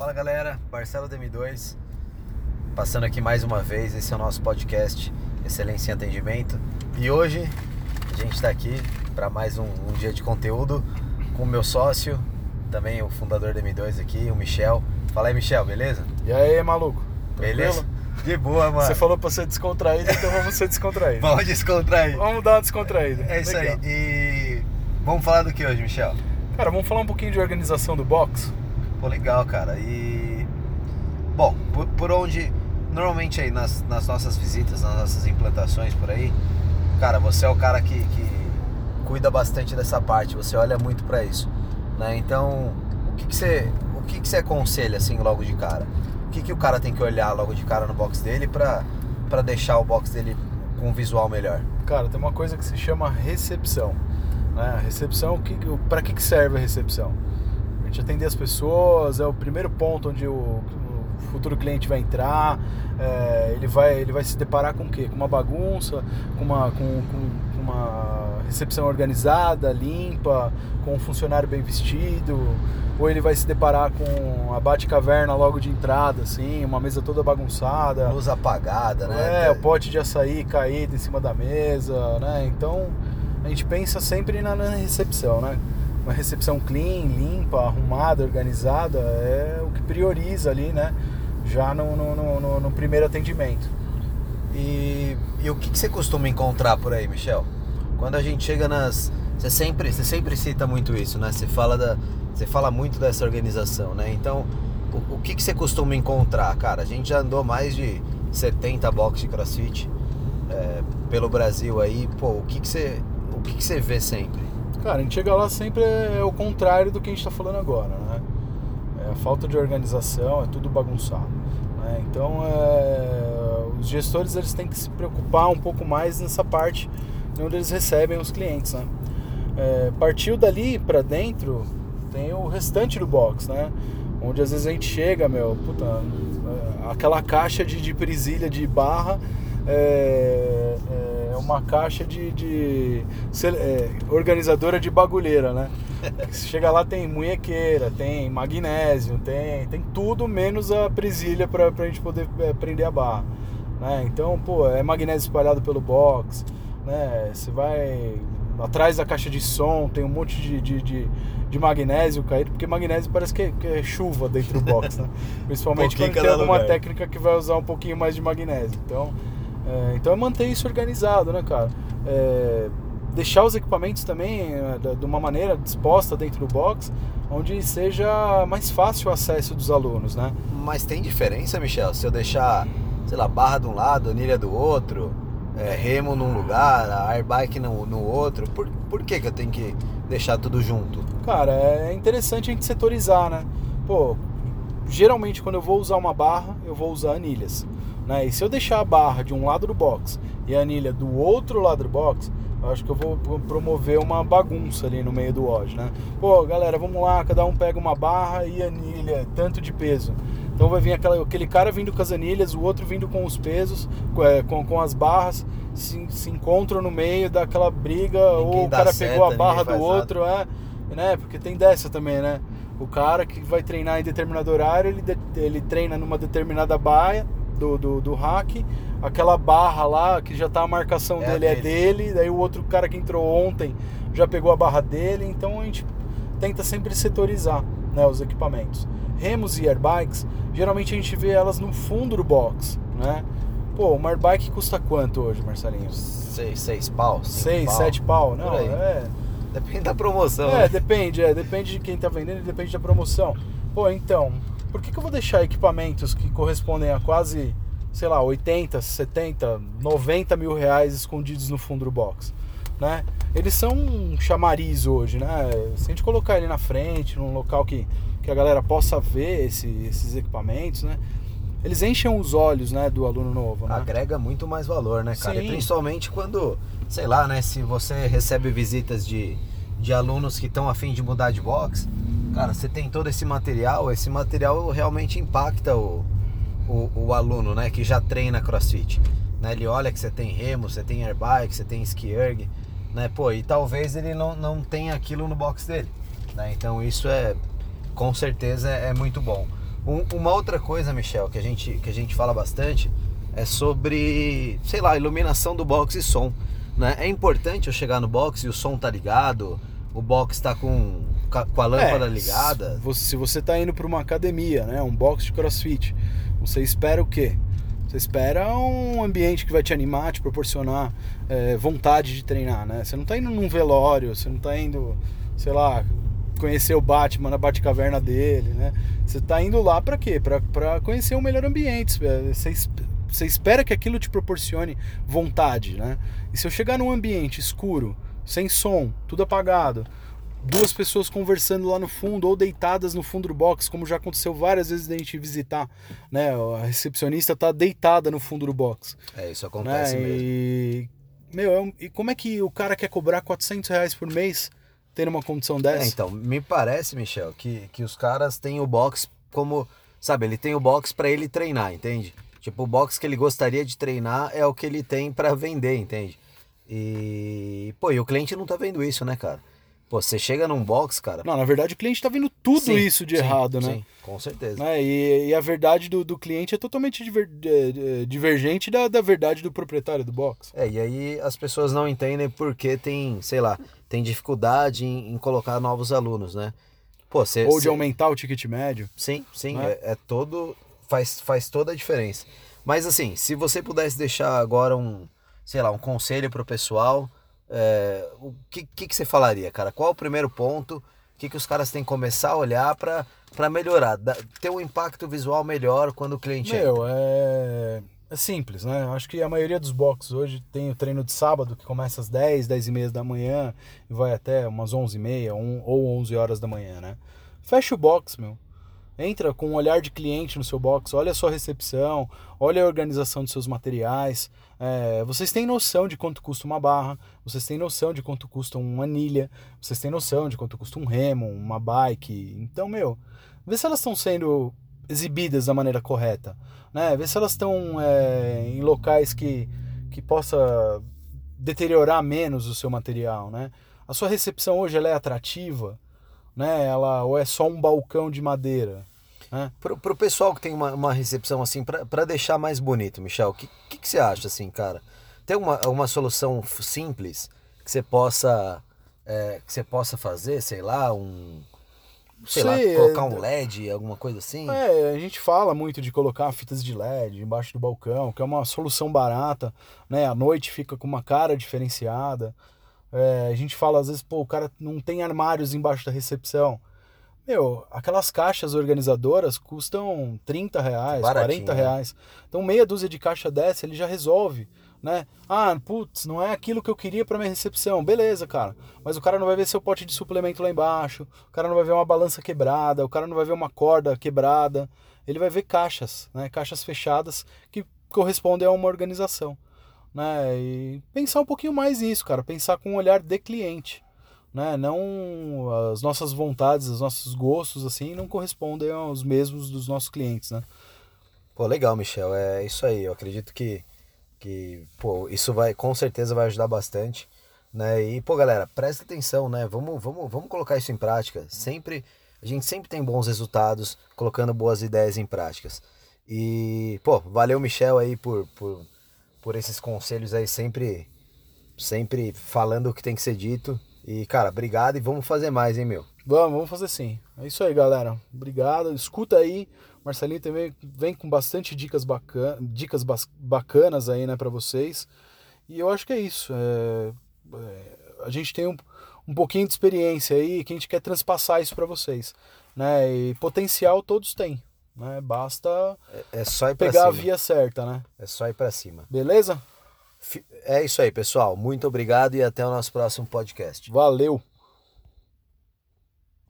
Fala galera, Marcelo DM2, passando aqui mais uma vez. Esse é o nosso podcast Excelência em Atendimento e hoje a gente está aqui para mais um, um, dia de conteúdo com o meu sócio, também o fundador da M2 aqui, o Michel. Fala aí, Michel, beleza? E aí, maluco? Beleza? De boa, mano. Você falou pra ser descontraído, então vamos ser descontraídos. vamos descontrair. Vamos dar uma descontraída. É isso Legal. aí. E vamos falar do que hoje, Michel? Cara, vamos falar um pouquinho de organização do box. Pô, legal, cara. E. Bom, por, por onde. Normalmente aí nas, nas, nossas visitas, nas nossas implantações por aí, cara, você é o cara que, que cuida bastante dessa parte, você olha muito para isso. Né? Então, o que, que você. O que, que você aconselha assim logo de cara? O que, que o cara tem que olhar logo de cara no box dele para deixar o box dele com um visual melhor? Cara, tem uma coisa que se chama recepção. Né? Recepção, que, para que, que serve a recepção? Gente atender as pessoas, é o primeiro ponto onde o, o futuro cliente vai entrar, é, ele, vai, ele vai se deparar com o quê? Com uma bagunça, com uma, com, com uma recepção organizada, limpa, com um funcionário bem vestido, ou ele vai se deparar com a bate-caverna logo de entrada, assim, uma mesa toda bagunçada. Luz apagada, né? É, o pote de açaí caído em cima da mesa, né? Então, a gente pensa sempre na, na recepção, né? Uma recepção clean, limpa, arrumada, organizada, é o que prioriza ali, né? Já no, no, no, no primeiro atendimento. E, e o que, que, você costuma encontrar por aí, Michel? Quando a gente chega nas. Você sempre, você sempre cita muito isso, né? Você fala, da, você fala muito dessa organização, né? Então, o, o que, que você costuma encontrar, cara? A gente já andou mais de 70 boxes de crossfit é, pelo Brasil aí. Pô, o que, que, você, o que, que você vê sempre? Cara, a gente chega lá sempre é o contrário do que a gente está falando agora, né? É a falta de organização, é tudo bagunçado. Né? Então, é, os gestores eles têm que se preocupar um pouco mais nessa parte onde eles recebem os clientes, né? É, partiu dali para dentro, tem o restante do box, né? Onde às vezes a gente chega, meu, puta, é, aquela caixa de, de presilha de barra é, é uma caixa de, de é, organizadora de bagulheira, né? Você chega lá tem munhequeira, tem magnésio, tem, tem tudo menos a presilha para a gente poder é, prender a barra. Né? Então, pô, é magnésio espalhado pelo box, né? Você vai atrás da caixa de som, tem um monte de, de, de, de magnésio caído, porque magnésio parece que é, que é, chuva dentro do box, né? Principalmente quando tem alguma lugar. técnica que vai usar um pouquinho mais de magnésio. Então, é, então é manter isso organizado, né, cara? É, deixar os equipamentos também é, de uma maneira disposta dentro do box, onde seja mais fácil o acesso dos alunos, né? Mas tem diferença, Michel? Se eu deixar, sei lá, barra de um lado, anilha do outro, é, remo num lugar, airbike no, no outro, por, por que, que eu tenho que deixar tudo junto? Cara, é interessante a gente setorizar, né? Pô, geralmente quando eu vou usar uma barra, eu vou usar anilhas. Né? E se eu deixar a barra de um lado do box e a anilha do outro lado do box, eu acho que eu vou promover uma bagunça ali no meio do ódio, né? Pô, galera, vamos lá, cada um pega uma barra e anilha, tanto de peso. Então vai vir aquela, aquele cara vindo com as anilhas, o outro vindo com os pesos, é, com, com as barras, se, se encontram no meio daquela briga, Ninguém ou o cara seta, pegou a barra do outro, é, né? Porque tem dessa também, né? O cara que vai treinar em determinado horário, ele, ele treina numa determinada baia, do, do, do hack, aquela barra lá que já tá a marcação é dele, é dele, daí o outro cara que entrou ontem já pegou a barra dele, então a gente tenta sempre setorizar né, os equipamentos. Remos e airbikes, geralmente a gente vê elas no fundo do box, né? Pô, uma airbike custa quanto hoje, Marcelinho? Seis, seis pau? Seis, pau. sete pau, não, é... Depende da promoção. É, né? depende, é, depende de quem tá vendendo, depende da promoção. Pô, então, por que, que eu vou deixar equipamentos que correspondem a quase, sei lá, 80, 70, 90 mil reais escondidos no fundo do box? Né? Eles são um chamariz hoje, né? Se a gente colocar ele na frente, num local que, que a galera possa ver esse, esses equipamentos, né? Eles enchem os olhos, né, do aluno novo, né? Agrega muito mais valor, né, cara? Sim. E principalmente quando, sei lá, né, se você recebe visitas de, de alunos que estão afim de mudar de box, cara, você tem todo esse material, esse material realmente impacta o, o, o aluno, né, que já treina crossfit. Né? Ele olha que você tem remo, você tem airbike, você tem ski erg, né, pô, e talvez ele não, não tenha aquilo no box dele, né, então isso é, com certeza é, é muito bom. Um- uma outra coisa, Michel, que a gente, que a gente fala bastante é sobre, sei lá, iluminação do box e som. Né? É importante eu chegar no box e o som tá ligado, o box tá com, com a lâmpada É, ligada. Se você, se você tá indo para uma academia, né, um box de crossfit, você espera o quê? Você espera um ambiente que vai te animar, te proporcionar é, vontade de treinar, né? Você não tá indo num velório, você não tá indo, sei lá, conhecer o Batman na Batcaverna dele, né? Você tá indo lá para quê? Para conhecer um melhor ambiente. Você, es- você espera que aquilo te proporcione vontade, né? E se eu chegar num ambiente escuro, sem som, tudo apagado, duas pessoas conversando lá no fundo ou deitadas no fundo do box, como já aconteceu várias vezes da gente visitar, né? A recepcionista tá deitada no fundo do box, É, isso né? acontece mesmo. E meu, é um- e como é que o cara quer cobrar 400 reais por mês tendo uma condição É, dessa? então, me parece, Michel, que, que os caras têm o box como. Sabe, ele tem o box pra ele treinar, entende? Tipo, o box que ele gostaria de treinar é o que ele tem pra vender, entende? E. Pô, e o cliente não tá vendo isso, né, cara? Pô, você chega num box, cara. Não, na verdade o cliente tá vendo tudo Sim, isso de sim, errado, né? Sim, com certeza. Né? E, e a verdade do, do cliente é totalmente diver- divergente da, da verdade do proprietário do box. É, e aí as pessoas não entendem porque tem, sei lá, tem dificuldade em, em colocar novos alunos, né? Pô, você. Ou de você- aumentar o ticket médio. Sim, sim, Né? é, é todo. Faz, faz toda a diferença. Mas assim, se você pudesse deixar agora um, sei lá, um conselho pro pessoal, é, o que, que, que você falaria, cara? Qual é o primeiro ponto? O que, que os caras têm que começar a olhar pra melhorar? Da- ter um impacto visual melhor quando o cliente? Meu, é, é simples, né? Acho que a maioria dos boxes hoje tem o treino de sábado que começa às 10, 10 e meia da manhã e vai até umas 11 e meia um, ou 11 horas da manhã, né? Fecha o box, meu. Entra com um olhar de cliente no seu box, olha a sua recepção, olha a organização dos seus materiais. É, vocês têm noção de quanto custa uma barra, vocês têm noção de quanto custa uma anilha, vocês têm noção de quanto custa um remo, uma bike. Então, meu, vê se elas estão sendo exibidas da maneira correta, né? Vê se elas estão é, em locais que, que possa deteriorar menos o seu material, né? A sua recepção hoje ela é atrativa, né? Ela ou é só um balcão de madeira, né? Pro, pro pessoal que tem uma, uma recepção assim, pra deixar mais bonito, Michel, o que, que, que você acha assim, cara? Tem uma, uma solução simples que você possa é, que você possa fazer, sei lá, um sei lá, Sei, colocar é, um LED, alguma coisa assim? É, a gente fala muito de colocar fitas de LED embaixo do balcão, que é uma solução barata, né? À noite fica com uma cara diferenciada. É, a gente fala às vezes, pô, o cara não tem armários embaixo da recepção. Meu, aquelas caixas organizadoras custam 30 reais, Baratinho, 40 né? reais. Então meia dúzia de caixa dessa ele já resolve, né? Ah, putz, não é aquilo que eu queria para minha recepção. Beleza, cara. Mas o cara não vai ver seu pote de suplemento lá embaixo, o cara não vai ver uma balança quebrada, o cara não vai ver uma corda quebrada. Ele vai ver caixas, né? Caixas fechadas que correspondem a uma organização, né? E pensar um pouquinho mais nisso, cara, pensar com um olhar de cliente, né? Não as nossas vontades, os nossos gostos assim não correspondem aos mesmos dos nossos clientes, né? Pô, legal, Michel. É isso aí. Eu acredito que, que pô, isso vai, com certeza vai ajudar bastante. Né? E, pô, galera, presta atenção, né? Vamos, vamos, vamos colocar isso em prática. Sempre, a gente sempre tem bons resultados colocando boas ideias em práticas. E, pô, valeu, Michel, aí, por, por, por esses conselhos aí, sempre, sempre falando o que tem que ser dito. E, cara, obrigado e vamos fazer mais, hein, meu? Vamos, vamos fazer sim. É isso aí, galera. Obrigado. Escuta aí. Marcelinho também vem com bastante dicas, bacana, dicas bacanas aí, né, para vocês. E eu acho que é isso. É, é, a gente tem um, um pouquinho de experiência aí que a gente quer transpassar isso para vocês, né? E potencial todos têm, né? Basta É, é só pegar a via certa, né? É só ir pra cima. Beleza? É isso aí, pessoal. Muito obrigado e até o nosso próximo podcast. Valeu.